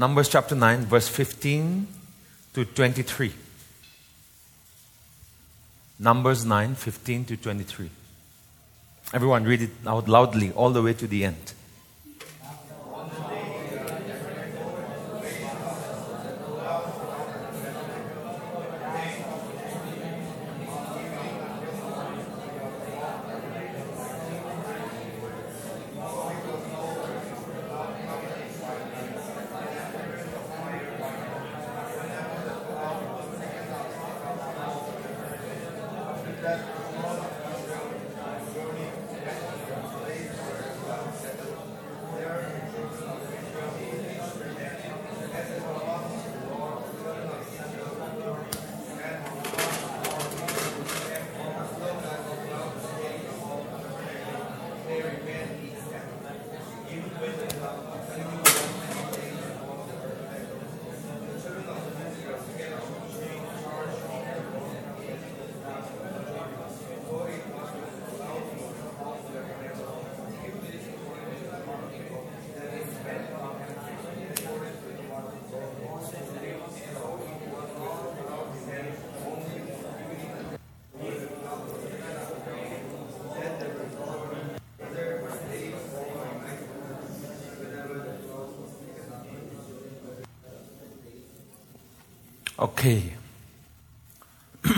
Numbers chapter 9, verse 15 to 23. Numbers 9, 15 to 23. Everyone read it out loudly all the way to the end. Okay.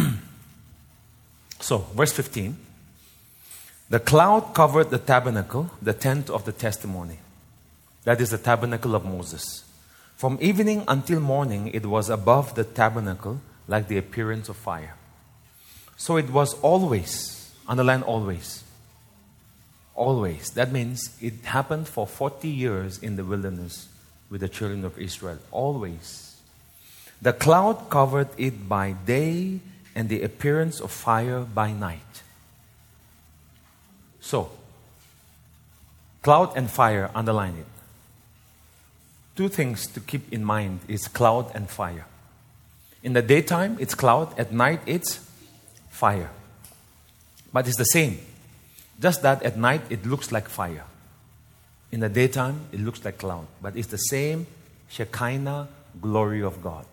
so, verse 15. The cloud covered the tabernacle, the tent of the testimony. That is the tabernacle of Moses. From evening until morning, it was above the tabernacle like the appearance of fire. So it was always, underline always. Always. That means it happened for 40 years in the wilderness with the children of Israel. Always. The cloud covered it by day and the appearance of fire by night. So, cloud and fire, underline it. Two things to keep in mind is cloud and fire. In the daytime, it's cloud, at night, it's fire. But it's the same. Just that at night, it looks like fire. In the daytime, it looks like cloud. But it's the same Shekinah glory of God.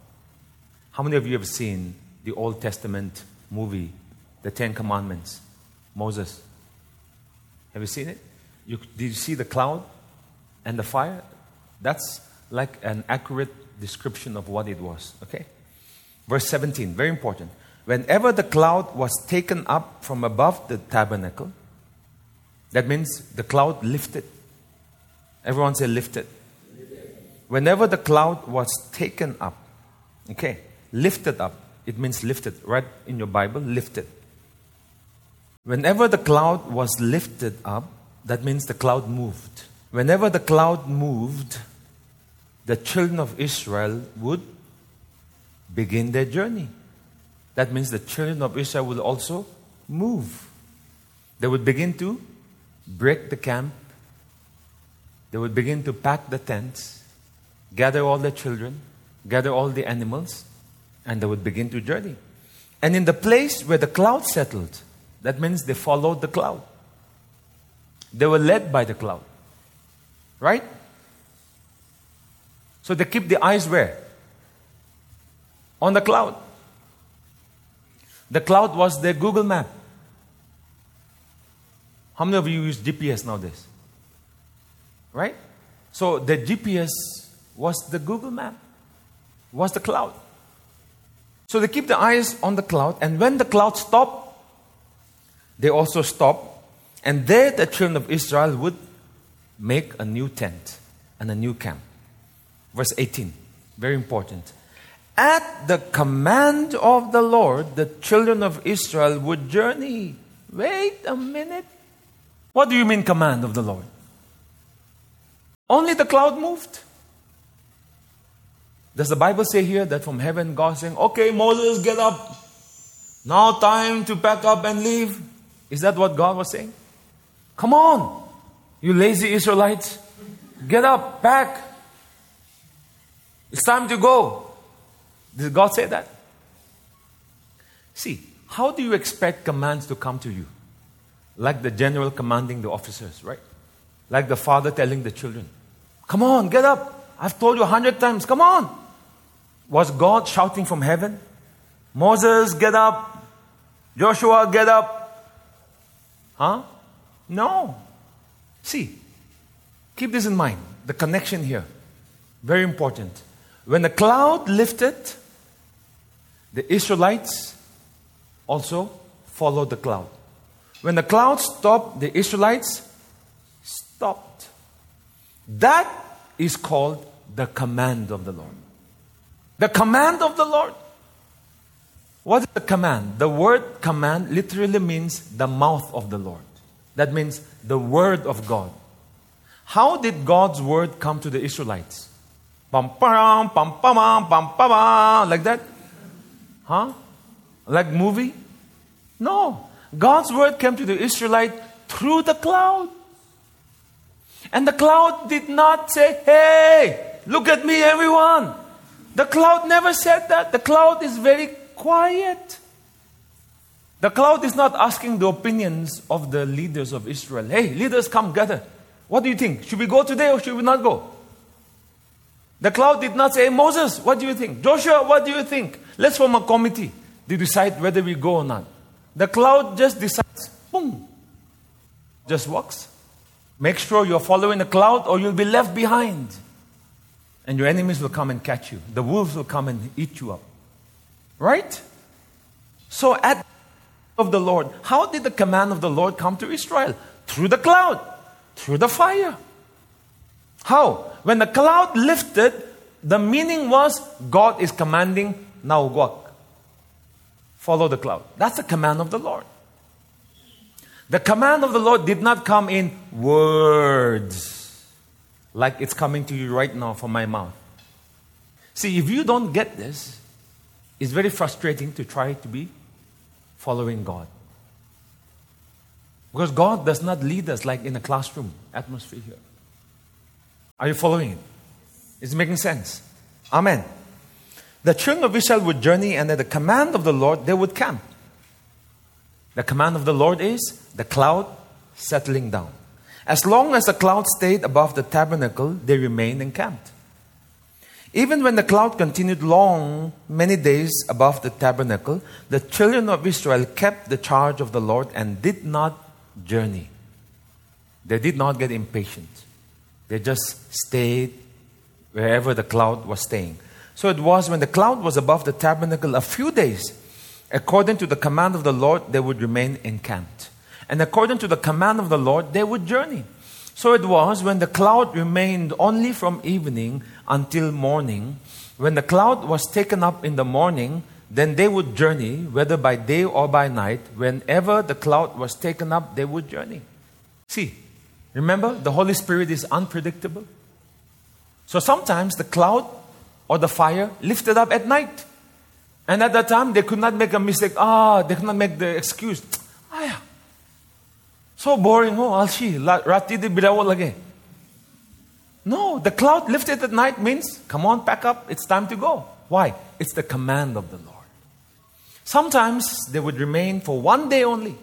How many of you have seen the Old Testament movie, The Ten Commandments? Moses. Have you seen it? You, did you see the cloud and the fire? That's like an accurate description of what it was. Okay? Verse 17, very important. Whenever the cloud was taken up from above the tabernacle, that means the cloud lifted. Everyone say lifted. Whenever the cloud was taken up, okay, lifted up, it means lifted. Right in your Bible, lifted. Whenever the cloud was lifted up, that means the cloud moved. Whenever the cloud moved, the children of Israel would begin their journey. That means the children of Israel will also move. They would begin to break the camp. They would begin to pack the tents, gather all the children, gather all the animals, and they would begin to journey. And in the place where the cloud settled, that means they followed the cloud. They were led by the cloud. Right? So they keep the eyes where? On the cloud. The cloud was their Google map. How many of you use GPS nowadays? Right? So the GPS was the Google map, was the cloud. So they keep the eyes on the cloud, and when the cloud stopped, they also stopped. And there the children of Israel would make a new tent and a new camp. Verse 18, very important. At the command of the Lord, the children of Israel would journey. Wait a minute. What do you mean, command of the Lord? Only the cloud moved. Does the Bible say here that from heaven God saying, Okay, Moses, get up. Now time to pack up and leave? Is that what God was saying? Come on, you lazy Israelites. Get up, pack. It's time to go. Did God say that? See, how do you expect commands to come to you? Like the general commanding the officers, right? Like the father telling the children, Come on, get up. I've told you a hundred times, come on. Was God shouting from heaven? Moses, get up. Joshua, get up. Huh? No. See, keep this in mind. The connection here. Very important. When the cloud lifted, the Israelites also followed the cloud. When the cloud stopped, the Israelites stopped. That is called the command of the Lord. The command of the Lord. What is the command? The word command literally means the mouth of the Lord. That means the word of God. How did God's word come to the Israelites? Pam pam pam pam pam pam like that? Huh? Like movie? No. God's word came to the Israelite through the cloud. And the cloud did not say, Hey, look at me, everyone. The cloud never said that. The cloud is very quiet. The cloud is not asking the opinions of the leaders of Israel. Hey, leaders, come gather. What do you think? Should we go today or should we not go? The cloud did not say, hey, Moses, what do you think? Joshua, what do you think? Let's form a committee to decide whether we go or not. The cloud just decides, boom, just walks. Make sure you're following the cloud or you'll be left behind. And your enemies will come and catch you. The wolves will come and eat you up. Right? So at of the Lord, how did the command of the Lord come to Israel? Through the cloud, through the fire. How? When the cloud lifted, the meaning was God is commanding, now walk. Follow the cloud. That's the command of the Lord. The command of the Lord did not come in words like it's coming to you right now from my mouth. See, if you don't get this, it's very frustrating to try to be following God. Because God does not lead us like in a classroom atmosphere here. Are you following it? It's making sense. Amen. The children of Israel would journey, and at the command of the Lord, they would camp. The command of the Lord is the cloud settling down. As long as the cloud stayed above the tabernacle, they remained encamped. Even when the cloud continued long, many days above the tabernacle, the children of Israel kept the charge of the Lord and did not journey. They did not get impatient. They just stayed wherever the cloud was staying. So it was when the cloud was above the tabernacle a few days, according to the command of the Lord, they would remain encamped. And according to the command of the Lord, they would journey. So it was when the cloud remained only from evening until morning. When the cloud was taken up in the morning, then they would journey, whether by day or by night. Whenever the cloud was taken up, they would journey. See, Remember, the Holy Spirit is unpredictable. So sometimes the cloud or the fire lifted up at night. And at that time, they could not make a mistake. Ah, they could not make the excuse. Ah, so boring. Oh, I'll see. Rati di birawo lagi. No, the cloud lifted at night means, come on, pack up. It's time to go. Why? It's the command of the Lord. Sometimes they would remain for one day only.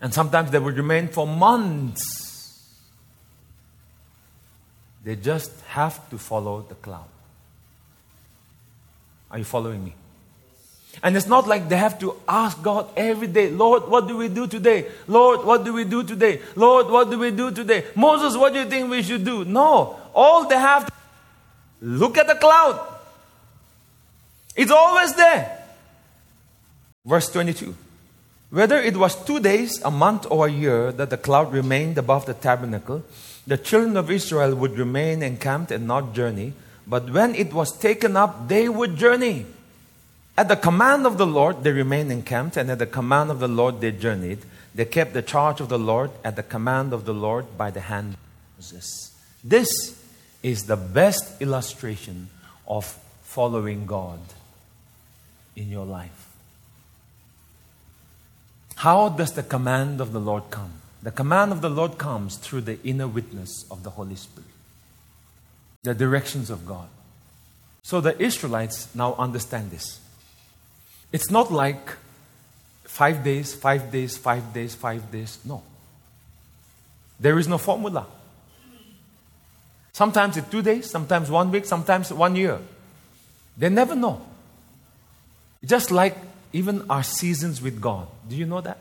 And sometimes they would remain for months. They just have to follow the cloud. Are you following me? And it's not like they have to ask God every day, Lord, what do we do today? Lord, what do we do today? Lord, what do we do today? Moses, what do you think we should do? No. All they have to look at the cloud. It's always there. Verse 22. Whether it was two days, a month, or a year that the cloud remained above the tabernacle, the children of Israel would remain encamped and not journey. But when it was taken up, they would journey. At the command of the Lord, they remained encamped, and at the command of the Lord, they journeyed. They kept the charge of the Lord at the command of the Lord by the hand of Moses. This is the best illustration of following God in your life. How does the command of the Lord come? The command of the Lord comes through the inner witness of the Holy Spirit, the directions of God. So the Israelites now understand this. It's not like five days, five days, five days, five days. No. There is no formula. Sometimes it's two days, sometimes one week, sometimes one year. They never know. Just like even our seasons with God. Do you know that?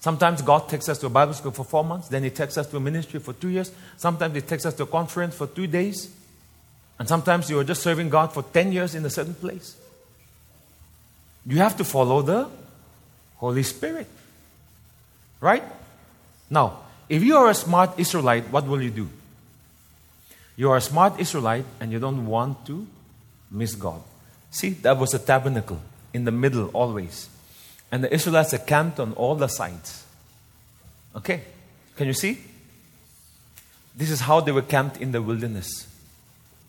Sometimes God takes us to a Bible school for four months, then He takes us to a ministry for two years. Sometimes He takes us to a conference for two days. And sometimes you are just serving God for 10 years in a certain place. You have to follow the Holy Spirit. Right? Now, if you are a smart Israelite, what will you do? You are a smart Israelite and you don't want to miss God. See, that was a tabernacle in the middle always. And the Israelites are camped on all the sides. Okay? Can you see? This is how they were camped in the wilderness.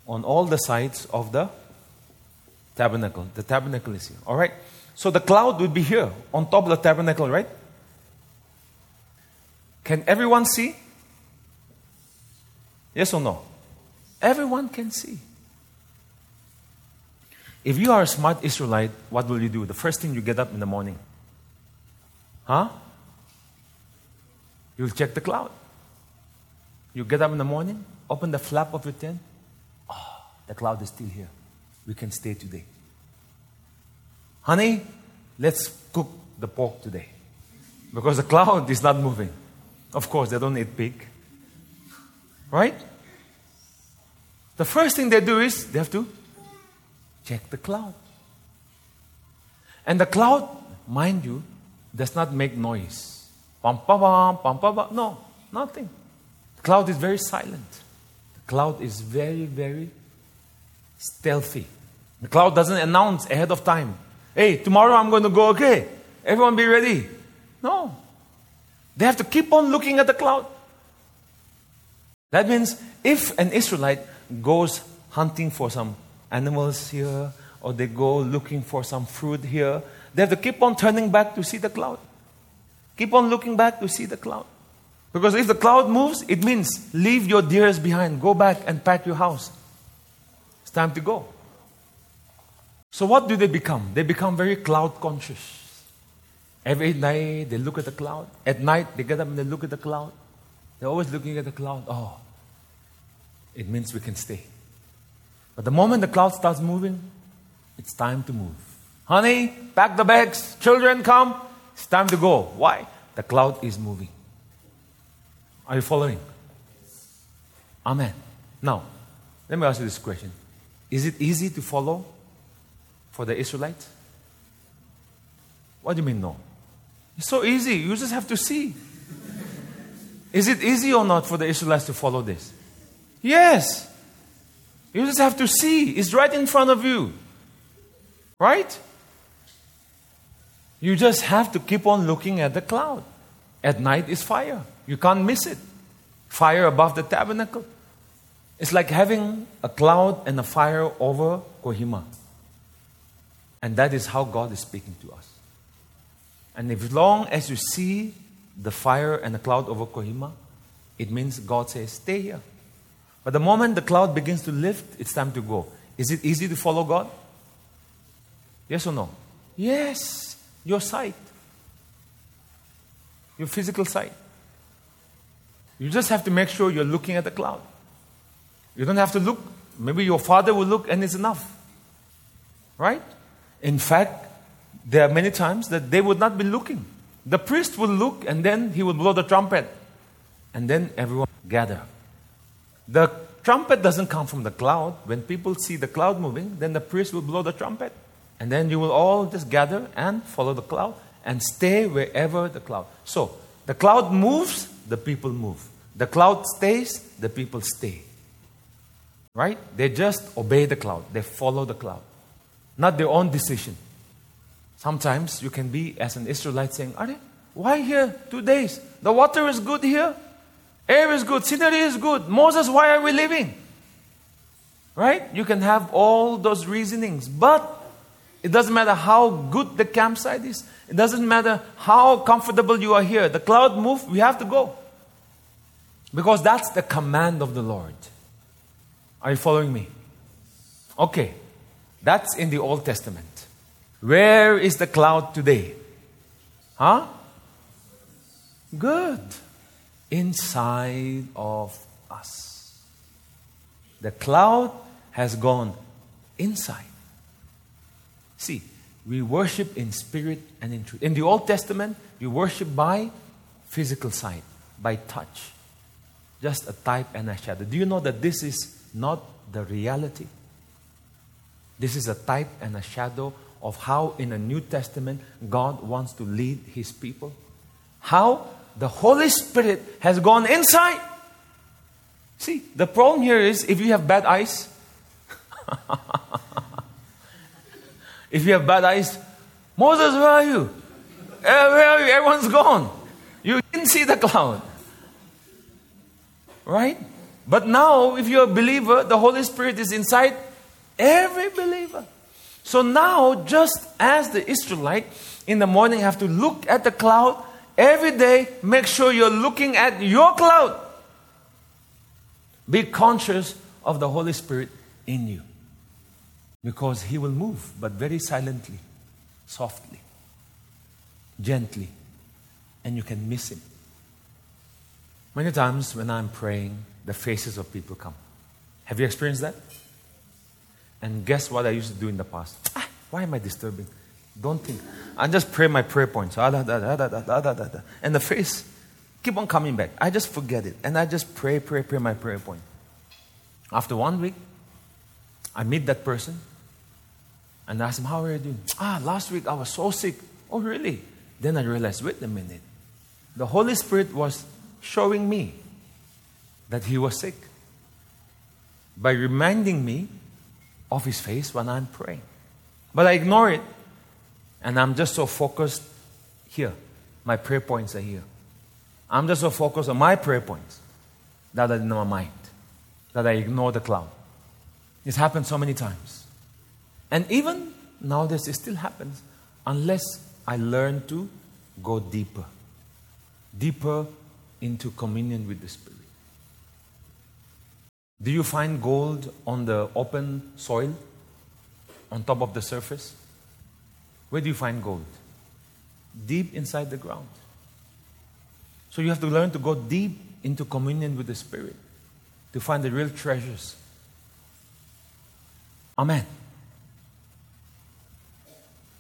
On all the sides of the tabernacle. The tabernacle is here. All right? So the cloud would be here on top of the tabernacle, right? Can everyone see? Yes or no? Everyone can see. If you are a smart Israelite, what will you do? The first thing you get up in the morning. Huh? You'll check the cloud. You get up in the morning, open the flap of your tent. Oh, the cloud is still here. We can stay today. Honey, let's cook the pork today. Because the cloud is not moving. Of course, they don't eat pig. Right? The first thing they do is they have to check the cloud. And the cloud, mind you, does not make noise. Pam, pam, pam, pam, pam, pam. No, nothing. The cloud is very silent. The cloud is very, very stealthy. The cloud doesn't announce ahead of time, hey, tomorrow I'm going to go, okay? Everyone be ready. No. They have to keep on looking at the cloud. That means if an Israelite goes hunting for some animals here, or they go looking for some fruit here, they have to keep on turning back to see the cloud. Keep on looking back to see the cloud. Because if the cloud moves, it means leave your deers behind, go back and pack your house. Time to go. So, what do they become? They become very cloud conscious. Every night they look at the cloud. At night they get up and they look at the cloud. They're always looking at the cloud. Oh, it means we can stay. But the moment the cloud starts moving, it's time to move. Honey, pack the bags. Children, come. It's time to go. Why? The cloud is moving. Are you following? Amen. Now, let me ask you this question Is it easy to follow for the Israelites? What do you mean, no? It's so easy. You just have to see. Is it easy or not for the Israelites to follow this? Yes. You just have to see. It's right in front of you. Right? You just have to keep on looking at the cloud. At night is fire. You can't miss it. Fire above the tabernacle. It's like having a cloud and a fire over Kohima. And that is how God is speaking to us. And as long as you see the fire and the cloud over Kohima, it means God says, stay here. But the moment the cloud begins to lift, it's time to go. Is it easy to follow God? Yes or no? Yes. Your sight. Your physical sight. You just have to make sure you're looking at the cloud. You don't have to look. Maybe your father will look and it's enough. Right? In fact, there are many times that they would not be looking. The priest will look and then he will blow the trumpet. And then everyone gather. The trumpet doesn't come from the cloud. When people see the cloud moving, then the priest will blow the trumpet. And then you will all just gather and follow the cloud and stay wherever the cloud. So, the cloud moves, the people move. The cloud stays, the people stay. Right? They just obey the cloud. They follow the cloud. Not their own decision. Sometimes you can be as an Israelite saying, Are they, why here two days? The water is good here. Air is good. Scenery is good. Moses, why are we leaving? Right? You can have all those reasonings. But it doesn't matter how good the campsite is. It doesn't matter how comfortable you are here. The cloud move, we have to go. Because that's the command of the Lord. Are you following me? Okay. That's in the Old Testament. Where is the cloud today? Huh? Good. Inside of us. The cloud has gone inside. See, we worship in spirit and in truth. In the Old Testament, we worship by physical sight, by touch. Just a type and a shadow. Do you know that this is not the reality? This is a type and a shadow of how, in the New Testament, God wants to lead His people. How the Holy Spirit has gone inside. See, the problem here is if you have bad eyes, if you have bad eyes, Moses, where are you? Eh, where are you? Everyone's gone. You didn't see the cloud. Right? But now, if you're a believer, the Holy Spirit is inside every believer. So now, just as the Israelite in the morning have to look at the cloud every day, make sure you're looking at your cloud. Be conscious of the Holy Spirit in you. Because He will move, but very silently, softly, gently, and you can miss Him. Many times when I'm praying, the faces of people come. Have you experienced that? And guess what I used to do in the past? Ah, why am I disturbing? Don't think. I just pray my prayer points. Ah, da, da, da, and the face keep on coming back. I just forget it. And I just pray, pray, pray my prayer point. After one week, I meet that person and I ask him, How are you doing? Ah, last week I was so sick. Oh, really? Then I realized, wait a minute. The Holy Spirit was showing me that he was sick by reminding me of his face when I'm praying. But I ignore it and I'm just so focused here. My prayer points are here. I'm just so focused on my prayer points that are in my mind that I ignore the cloud. It's happened so many times. And even nowadays, it still happens unless I learn to go deeper, deeper into communion with the Spirit. Do you find gold on the open soil, on top of the surface? Where do you find gold? Deep inside the ground. So you have to learn to go deep into communion with the Spirit to find the real treasures. Amen.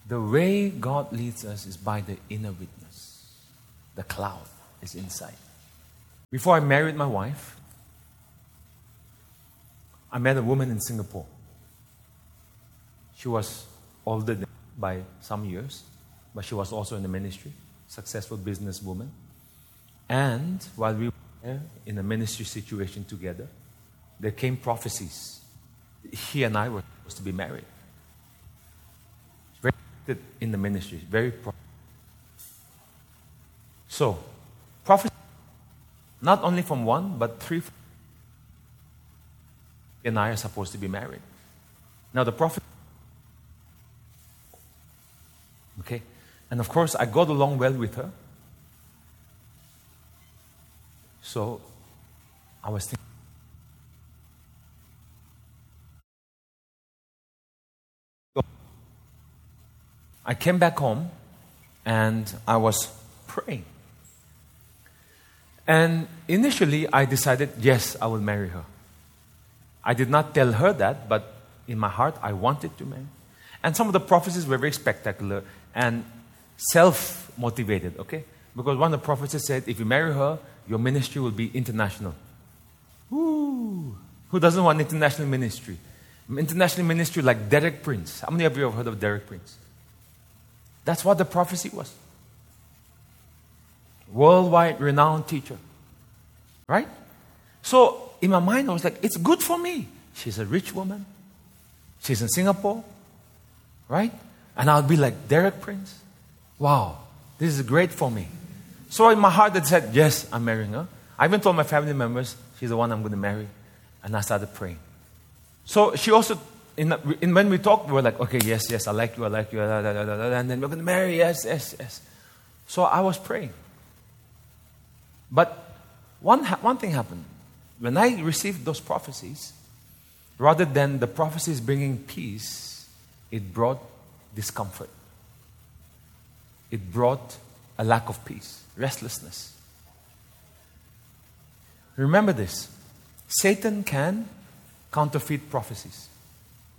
The way God leads us is by the inner witness. The cloud is inside. Before I married my wife, I met a woman in Singapore. She was older than by some years, but she was also in the ministry, successful businesswoman. And while we were in a ministry situation together, there came prophecies. He and I were supposed to be married. Very in the ministry, very pro- so prophecy not only from one but three and I are supposed to be married. Now, the prophet. Okay? And of course, I got along well with her. So, I was thinking. I came back home and I was praying. And initially, I decided, yes, I will marry her. I did not tell her that, but in my heart, I wanted to marry. And some of the prophecies were very spectacular and self motivated, okay? Because one of the prophecies said, if you marry her, your ministry will be international. Ooh. Who doesn't want international ministry? International ministry like Derek Prince. How many of you have heard of Derek Prince? That's what the prophecy was. Worldwide renowned teacher. Right? So in my mind, I was like, it's good for me. She's a rich woman. She's in Singapore, right? And I'll be like Derek Prince. Wow, this is great for me. So in my heart, I said, yes, I'm marrying her. I even told my family members, she's the one I'm going to marry. And I started praying. So she also, in, in, when we talked, we were like, okay, yes, yes, I like you, I like you, da, da, da, and then we're going to marry, yes, yes, yes. So I was praying. But one, one thing happened when I received those prophecies, rather than the prophecies bringing peace, it brought discomfort. It brought a lack of peace, restlessness. Remember this Satan can counterfeit prophecies.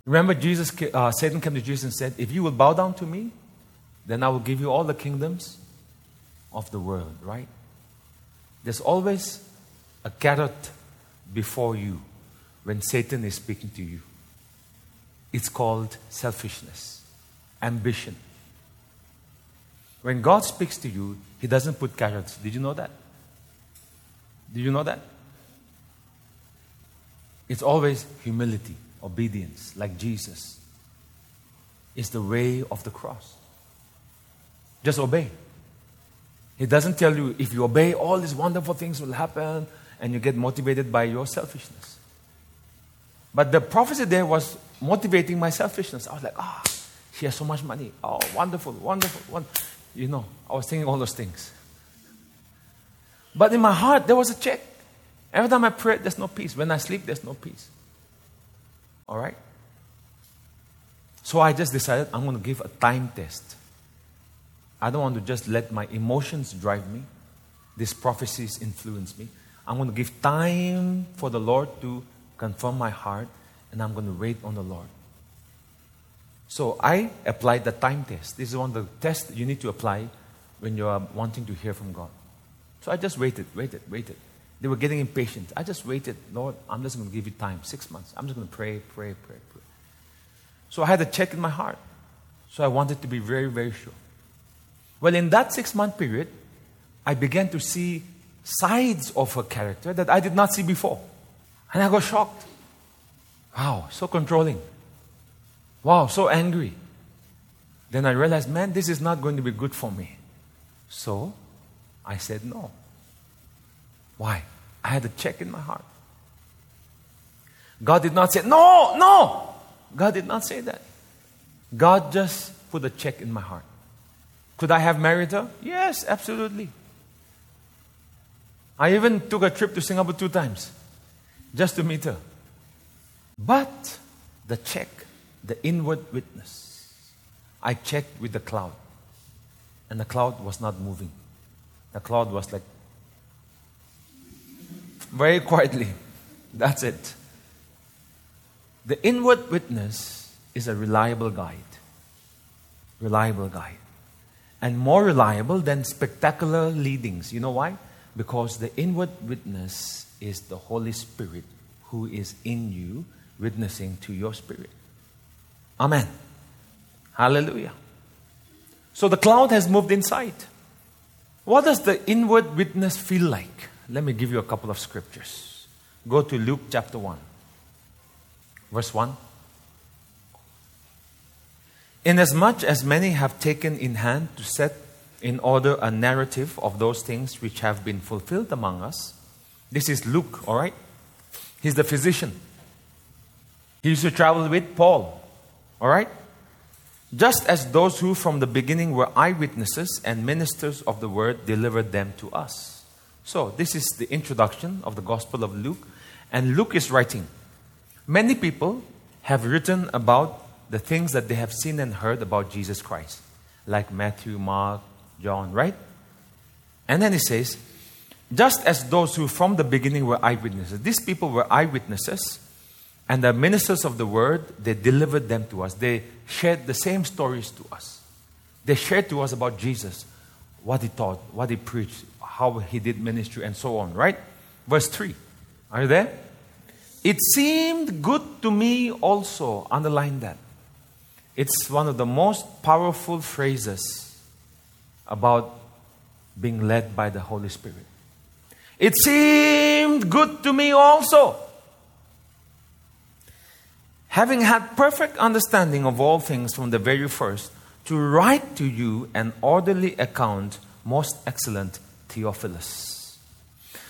Remember, Jesus, uh, Satan came to Jesus and said, If you will bow down to me, then I will give you all the kingdoms of the world, right? There's always a carrot before you when Satan is speaking to you. It's called selfishness, ambition. When God speaks to you, He doesn't put carrots. Did you know that? Did you know that? It's always humility, obedience, like Jesus. It's the way of the cross. Just obey. He doesn't tell you if you obey, all these wonderful things will happen and you get motivated by your selfishness. But the prophecy there was motivating my selfishness. I was like, ah, oh, she has so much money. Oh, wonderful, wonderful, wonderful. You know, I was thinking all those things. But in my heart, there was a check. Every time I pray, there's no peace. When I sleep, there's no peace. All right? So I just decided I'm going to give a time test. I don't want to just let my emotions drive me, these prophecies influence me. I'm going to give time for the Lord to confirm my heart, and I'm going to wait on the Lord. So I applied the time test. This is one of the tests you need to apply when you are wanting to hear from God. So I just waited, waited, waited. They were getting impatient. I just waited. Lord, I'm just going to give you time, six months. I'm just going to pray, pray, pray, pray. So I had a check in my heart. So I wanted to be very, very sure. Well, in that six month period, I began to see sides of her character that I did not see before. And I got shocked. Wow, so controlling. Wow, so angry. Then I realized, man, this is not going to be good for me. So I said no. Why? I had a check in my heart. God did not say, no, no. God did not say that. God just put a check in my heart. Could I have married her? Yes, absolutely. I even took a trip to Singapore two times just to meet her. But the check, the inward witness, I checked with the cloud. And the cloud was not moving. The cloud was like very quietly. That's it. The inward witness is a reliable guide. Reliable guide. And more reliable than spectacular leadings. You know why? Because the inward witness is the Holy Spirit who is in you, witnessing to your spirit. Amen. Hallelujah. So the cloud has moved inside. What does the inward witness feel like? Let me give you a couple of scriptures. Go to Luke chapter 1, verse 1. Inasmuch as many have taken in hand to set in order a narrative of those things which have been fulfilled among us, this is Luke, all right? He's the physician. He used to travel with Paul, all right? just as those who from the beginning were eyewitnesses and ministers of the word delivered them to us. So, this is the introduction of the Gospel of Luke, and Luke is writing. Many people have written about the things that they have seen and heard about Jesus Christ, like Matthew, Mark, John, right? And then he says, just as those who from the beginning were eyewitnesses, these people were eyewitnesses and the ministers of the word, they delivered them to us. They shared the same stories to us. They shared to us about Jesus, what he taught, what he preached, how he did ministry, and so on, right? Verse 3. Are you there? It seemed good to me also. Underline that. It's one of the most powerful phrases about being led by the Holy Spirit. It seemed good to me also having had perfect understanding of all things from the very first, to write to you an orderly account, most excellent Theophilus,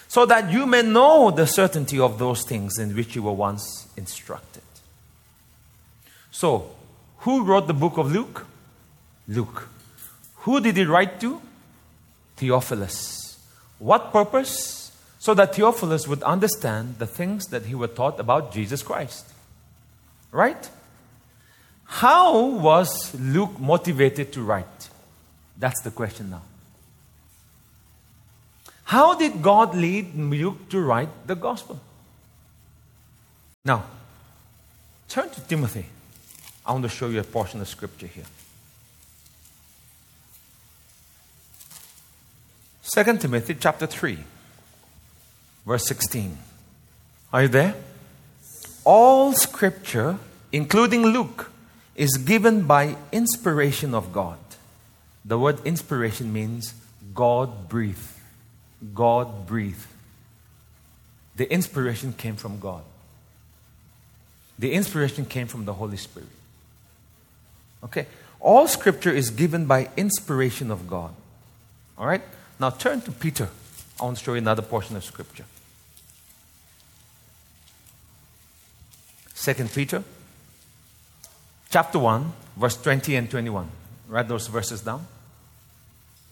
so that you may know the certainty of those things in which you were once instructed. So, who wrote the book of Luke? Luke. Who did he write to? Theophilus. What purpose? So that Theophilus would understand the things that he was taught about Jesus Christ. Right? How was Luke motivated to write? That's the question now. How did God lead Luke to write the gospel? Now, turn to Timothy. I want to show you a portion of scripture here. 2 Timothy chapter 3, verse 16. Are you there? All scripture, including Luke, is given by inspiration of God. The word inspiration means God breathe. God breathe. The inspiration came from God. The inspiration came from the Holy Spirit. Okay? All scripture is given by inspiration of God. All right? Now turn to Peter. I want to show you another portion of scripture. 2 Peter chapter 1 verse 20 and 21. Write those verses down.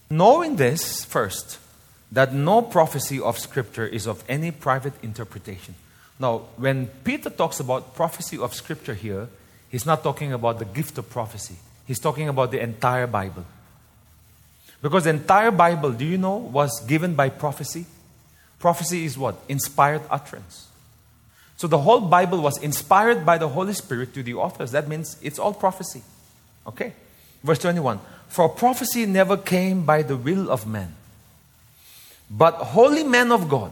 Knowing this first that no prophecy of scripture is of any private interpretation. Now, when Peter talks about prophecy of scripture here, he's not talking about the gift of prophecy. He's talking about the entire Bible. Because the entire Bible, do you know, was given by prophecy? Prophecy is what? Inspired utterance. So the whole Bible was inspired by the Holy Spirit to the authors. That means it's all prophecy. Okay? Verse 21 For prophecy never came by the will of man, but holy men of God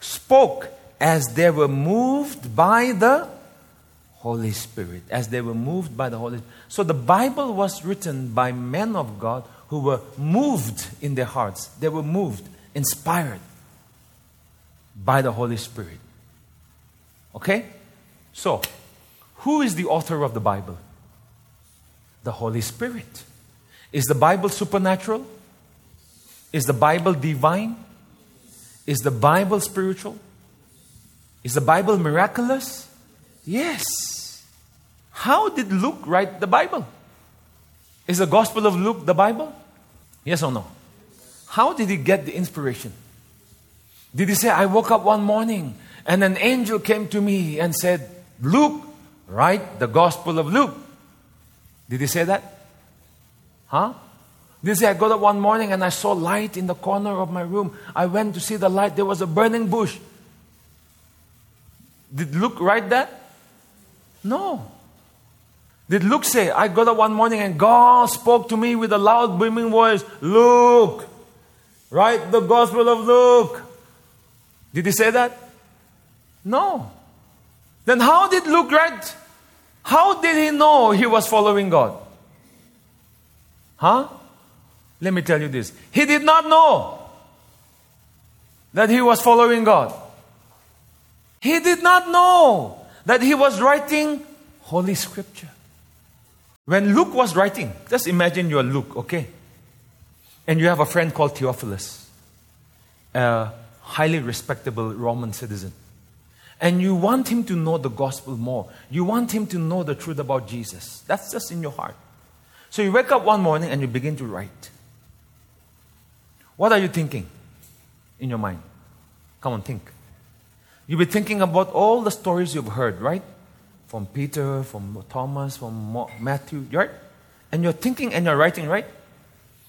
spoke as they were moved by the Holy Spirit. As they were moved by the Holy Spirit. So the Bible was written by men of God who were moved in their hearts. They were moved, inspired by the Holy Spirit. Okay? So, who is the author of the Bible? The Holy Spirit. Is the Bible supernatural? Is the Bible divine? Is the Bible spiritual? Is the Bible miraculous? Yes. How did Luke write the Bible? Is the Gospel of Luke the Bible? Yes or no? How did he get the inspiration? Did he say, I woke up one morning and an angel came to me and said, Luke, write the Gospel of Luke? Did he say that? Huh? Did he say, I got up one morning and I saw light in the corner of my room. I went to see the light. There was a burning bush. Did Luke write that? No. Did Luke say, I got up one morning and God spoke to me with a loud, booming voice, Luke, write the Gospel of Luke? Did he say that? No. Then how did Luke write? How did he know he was following God? Huh? Let me tell you this. He did not know that he was following God. He did not know that he was writing Holy Scripture. When Luke was writing, just imagine you're Luke, okay? And you have a friend called Theophilus, a highly respectable Roman citizen. And you want him to know the gospel more. You want him to know the truth about Jesus. That's just in your heart. So you wake up one morning and you begin to write. What are you thinking in your mind? Come on, think. You'll be thinking about all the stories you've heard, right? From Peter, from Thomas, from Matthew, right? And you're thinking and you're writing, right?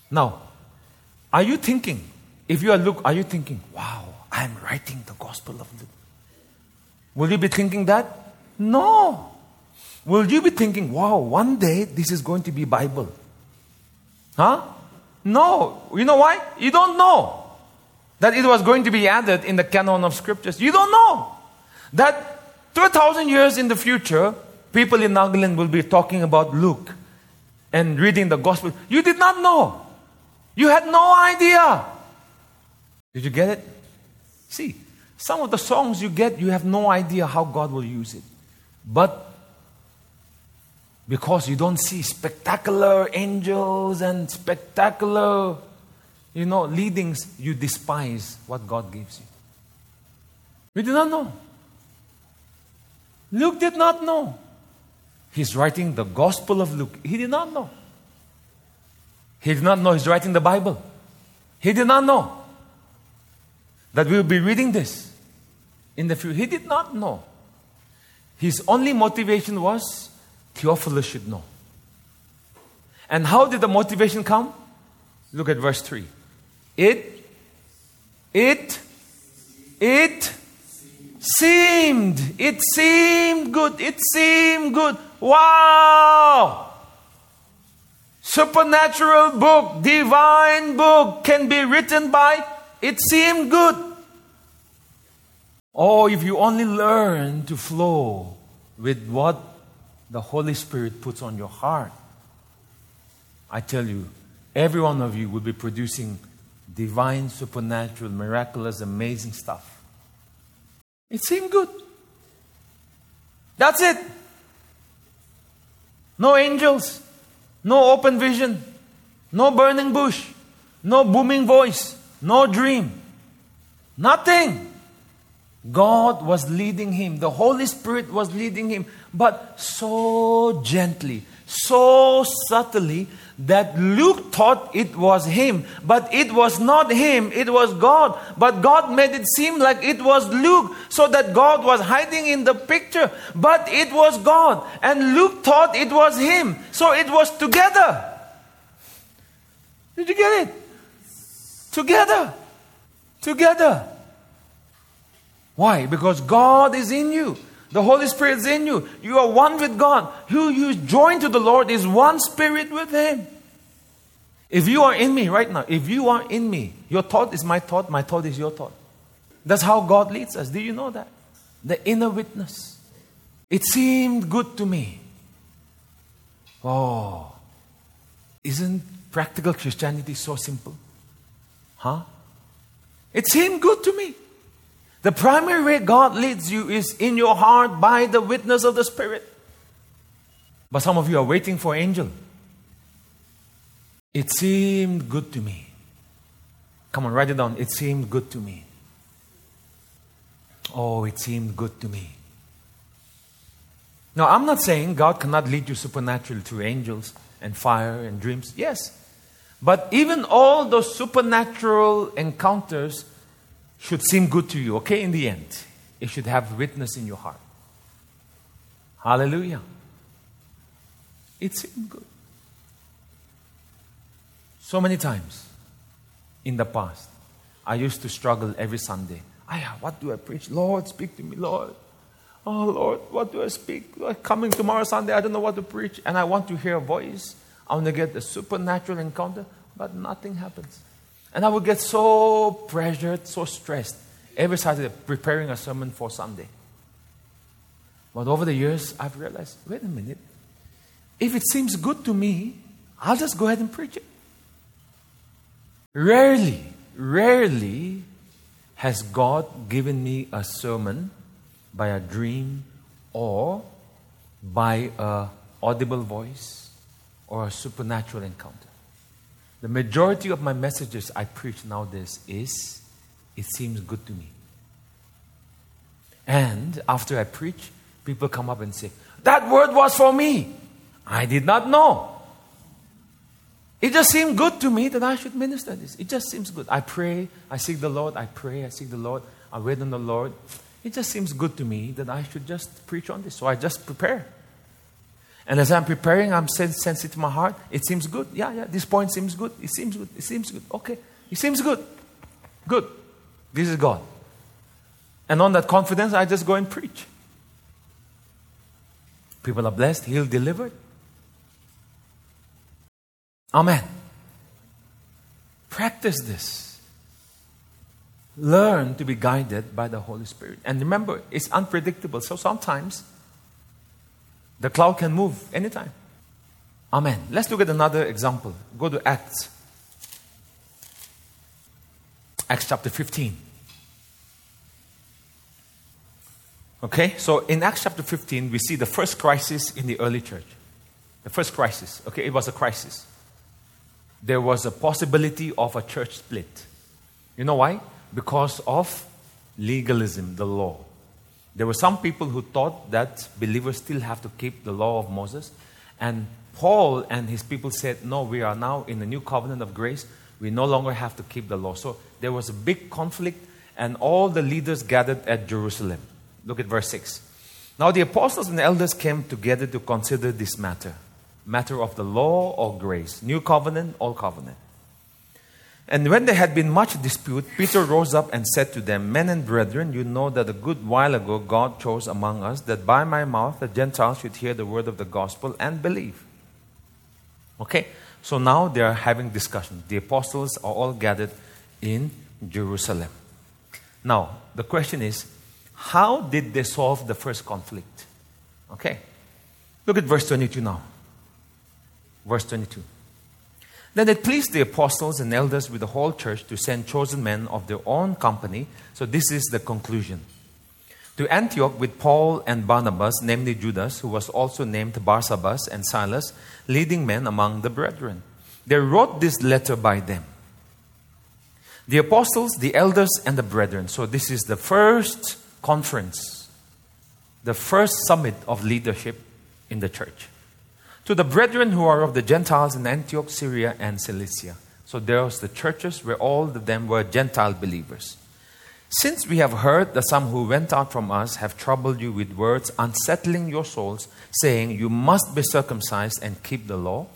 Now, are you thinking, if you are Luke, are you thinking, wow, I'm writing the Gospel of Luke? Will you be thinking that? No. Will you be thinking, wow, one day this is going to be Bible? Huh? No. You know why? You don't know that it was going to be added in the canon of scriptures. You don't know that 2,000 years in the future, people in Nagaland will be talking about Luke and reading the gospel. You did not know. You had no idea. Did you get it? See, some of the songs you get, you have no idea how God will use it. But because you don't see spectacular angels and spectacular, you know, leadings, you despise what God gives you. We do not know. Luke did not know. He's writing the Gospel of Luke. He did not know. He did not know he's writing the Bible. He did not know that we will be reading this in the future. He did not know. His only motivation was Theophilus should know. And how did the motivation come? Look at verse 3. It, it, it seemed, it seemed good, it seemed good. Wow! Supernatural book, divine book can be written by, it seemed good. Oh, if you only learn to flow with what the Holy Spirit puts on your heart, I tell you, every one of you will be producing divine, supernatural, miraculous, amazing stuff. It seemed good. That's it. No angels, no open vision, no burning bush, no booming voice, no dream. Nothing. God was leading him. The Holy Spirit was leading him, but so gently, so subtly that Luke thought it was him, but it was not him, it was God. But God made it seem like it was Luke, so that God was hiding in the picture, but it was God. And Luke thought it was him, so it was together. Did you get it? Together. Together. Why? Because God is in you. The Holy Spirit is in you. You are one with God. Who you join to the Lord is one spirit with Him. If you are in me right now, if you are in me, your thought is my thought, my thought is your thought. That's how God leads us. Do you know that? The inner witness. It seemed good to me. Oh, isn't practical Christianity so simple? Huh? It seemed good to me. The primary way God leads you is in your heart by the witness of the Spirit. But some of you are waiting for angel. It seemed good to me. Come on, write it down. It seemed good to me. Oh, it seemed good to me. Now, I'm not saying God cannot lead you supernaturally through angels and fire and dreams. Yes. But even all those supernatural encounters should seem good to you, okay, in the end. It should have witness in your heart. Hallelujah. It seemed good. So many times in the past, I used to struggle every Sunday. Ah, I, what do I preach? Lord, speak to me, Lord. Oh, Lord, what do I speak? Coming tomorrow Sunday, I don't know what to preach. And I want to hear a voice. I want to get a supernatural encounter, but nothing happens. And I would get so pressured, so stressed every Saturday preparing a sermon for Sunday. But over the years, I've realized wait a minute. If it seems good to me, I'll just go ahead and preach it. Rarely, rarely has God given me a sermon by a dream or by a audible voice or a supernatural encounter. The majority of my messages I preach nowadays is it seems good to me. And after I preach, people come up and say, That word was for me. I did not know. It just seemed good to me that I should minister this. It just seems good. I pray, I seek the Lord, I pray, I seek the Lord, I wait on the Lord. It just seems good to me that I should just preach on this. So I just prepare. And as I'm preparing, I'm sensing to my heart. It seems good. Yeah, yeah, this point seems good. It seems good. It seems good. Okay. It seems good. Good. This is God. And on that confidence, I just go and preach. People are blessed, healed, delivered. Amen. Practice this. Learn to be guided by the Holy Spirit. And remember, it's unpredictable. So sometimes the cloud can move anytime. Amen. Let's look at another example. Go to Acts. Acts chapter 15. Okay, so in Acts chapter 15, we see the first crisis in the early church. The first crisis. Okay, it was a crisis. There was a possibility of a church split. You know why? Because of legalism, the law. There were some people who thought that believers still have to keep the law of Moses. And Paul and his people said, No, we are now in the new covenant of grace. We no longer have to keep the law. So there was a big conflict, and all the leaders gathered at Jerusalem. Look at verse 6. Now the apostles and elders came together to consider this matter matter of the law or grace, new covenant, old covenant. And when there had been much dispute, Peter rose up and said to them, Men and brethren, you know that a good while ago God chose among us that by my mouth the Gentiles should hear the word of the gospel and believe. Okay, so now they are having discussion. The apostles are all gathered in Jerusalem. Now, the question is, how did they solve the first conflict? Okay, look at verse 22 now. Verse 22. Then it pleased the apostles and elders with the whole church to send chosen men of their own company. So this is the conclusion. To Antioch with Paul and Barnabas, namely Judas, who was also named Barsabas, and Silas, leading men among the brethren. They wrote this letter by them. The apostles, the elders, and the brethren. So this is the first conference, the first summit of leadership in the church to the brethren who are of the Gentiles in Antioch, Syria, and Cilicia. So there was the churches where all of them were Gentile believers. Since we have heard that some who went out from us have troubled you with words, unsettling your souls, saying, You must be circumcised and keep the law,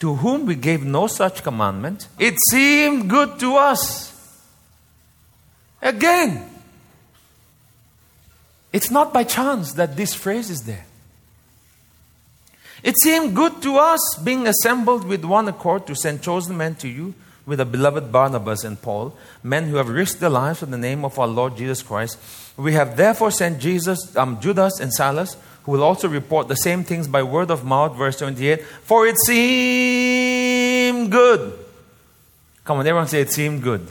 to whom we gave no such commandment, it seemed good to us. Again, it's not by chance that this phrase is there. It seemed good to us, being assembled with one accord, to send chosen men to you with the beloved Barnabas and Paul, men who have risked their lives for the name of our Lord Jesus Christ. We have therefore sent Jesus, um, Judas and Silas, who will also report the same things by word of mouth, verse 28. For it seemed good. Come on, everyone say it seemed good.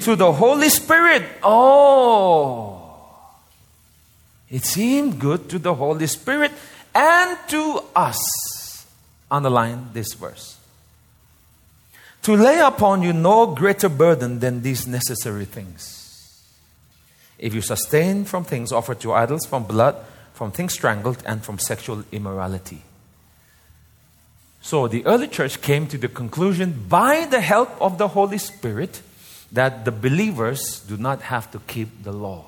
To the Holy Spirit. Oh. It seemed good to the Holy Spirit and to us. Underline this verse. To lay upon you no greater burden than these necessary things. If you sustain from things offered to idols, from blood, from things strangled, and from sexual immorality. So the early church came to the conclusion by the help of the Holy Spirit that the believers do not have to keep the law.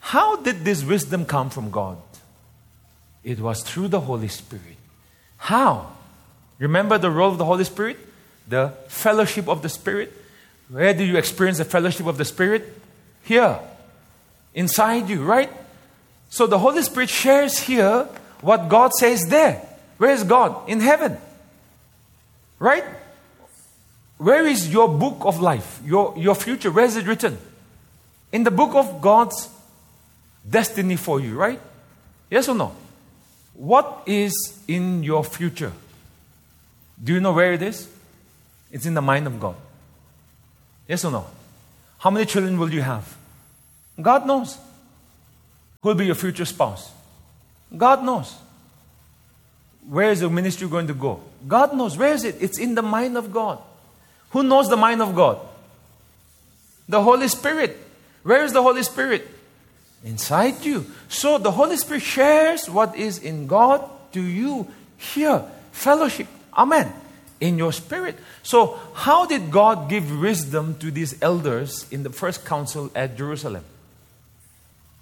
How did this wisdom come from God? It was through the Holy Spirit. How? Remember the role of the Holy Spirit? The fellowship of the Spirit. Where do you experience the fellowship of the Spirit? Here. Inside you, right? So the Holy Spirit shares here what God says there. Where is God? In heaven. Right? Where is your book of life? Your, your future? Where is it written? In the book of God's destiny for you, right? Yes or no? What is in your future? Do you know where it is? It's in the mind of God. Yes or no? How many children will you have? God knows. Who will be your future spouse? God knows. Where is the ministry going to go? God knows. Where is it? It's in the mind of God. Who knows the mind of God? The Holy Spirit. Where is the Holy Spirit? Inside you. So the Holy Spirit shares what is in God to you here. Fellowship. Amen. In your spirit. So, how did God give wisdom to these elders in the first council at Jerusalem?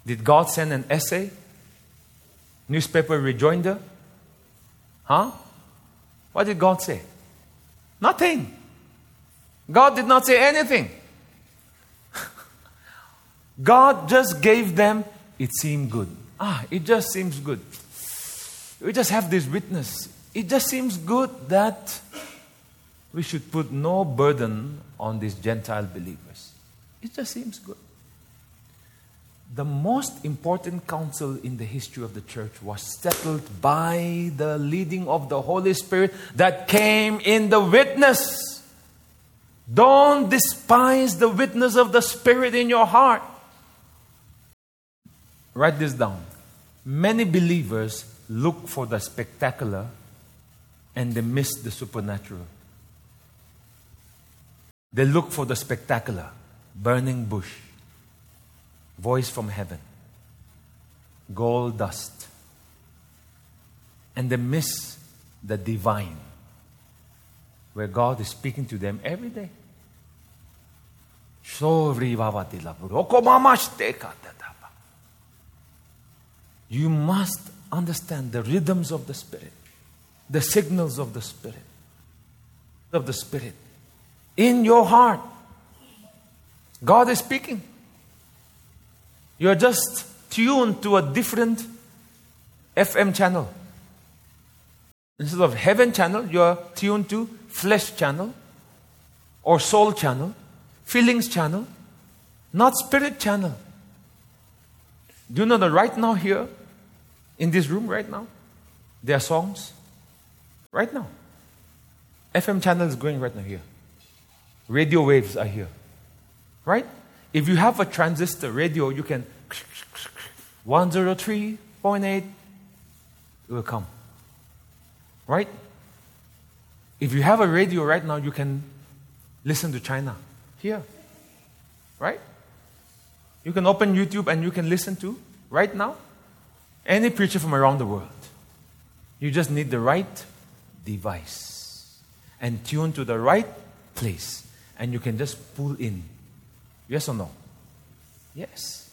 Did God send an essay? Newspaper rejoinder? Huh? What did God say? Nothing. God did not say anything. God just gave them, it seemed good. Ah, it just seems good. We just have this witness. It just seems good that we should put no burden on these Gentile believers. It just seems good. The most important council in the history of the church was settled by the leading of the Holy Spirit that came in the witness. Don't despise the witness of the Spirit in your heart. Write this down. Many believers look for the spectacular and they miss the supernatural. They look for the spectacular burning bush, voice from heaven, gold dust, and they miss the divine, where God is speaking to them every day. You must understand the rhythms of the Spirit, the signals of the Spirit, of the Spirit. in your heart. God is speaking. You're just tuned to a different FM channel. Instead of heaven channel, you're tuned to flesh channel or soul channel, feelings channel, not spirit channel. Do you know that right now, here, in this room, right now, there are songs? Right now. FM channel is going right now here. Radio waves are here. Right? If you have a transistor radio, you can 103.8, it will come. Right? If you have a radio right now, you can listen to China here. Right? You can open YouTube and you can listen to, right now, any preacher from around the world. You just need the right device and tune to the right place, and you can just pull in. Yes or no? Yes.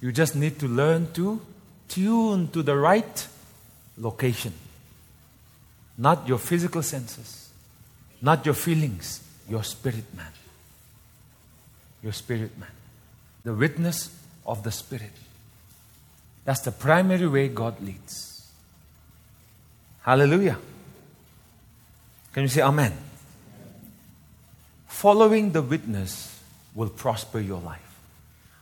You just need to learn to tune to the right location. Not your physical senses, not your feelings, your spirit man. Your spirit man the witness of the Spirit. That's the primary way God leads. Hallelujah. Can you say Amen? Following the witness will prosper your life.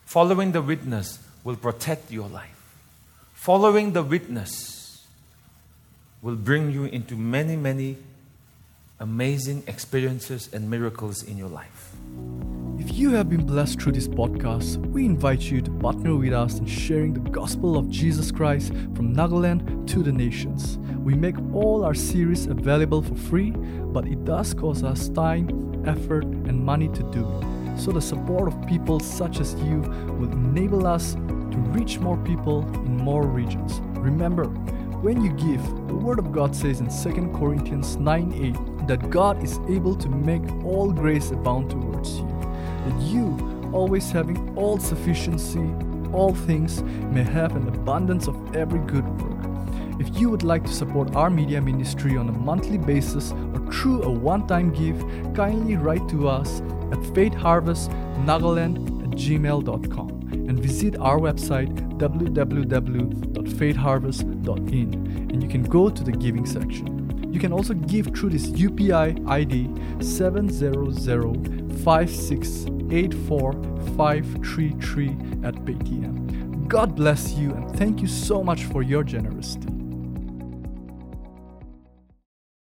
Following the witness will protect your life. Following the witness will bring you into many, many amazing experiences and miracles in your life. If you have been blessed through this podcast, we invite you to partner with us in sharing the gospel of Jesus Christ from Nagaland to the nations. We make all our series available for free, but it does cost us time, effort, and money to do it. So the support of people such as you will enable us to reach more people in more regions. Remember, when you give, the Word of God says in 2 Corinthians 9 8 that God is able to make all grace abound towards you that you, always having all sufficiency, all things, may have an abundance of every good work. If you would like to support our media ministry on a monthly basis or through a one time gift, kindly write to us at faithharvestnagaland at gmail.com and visit our website www.faithharvest.in and you can go to the giving section. You can also give through this UPI ID 70056 84533 at Paytm. God bless you and thank you so much for your generosity.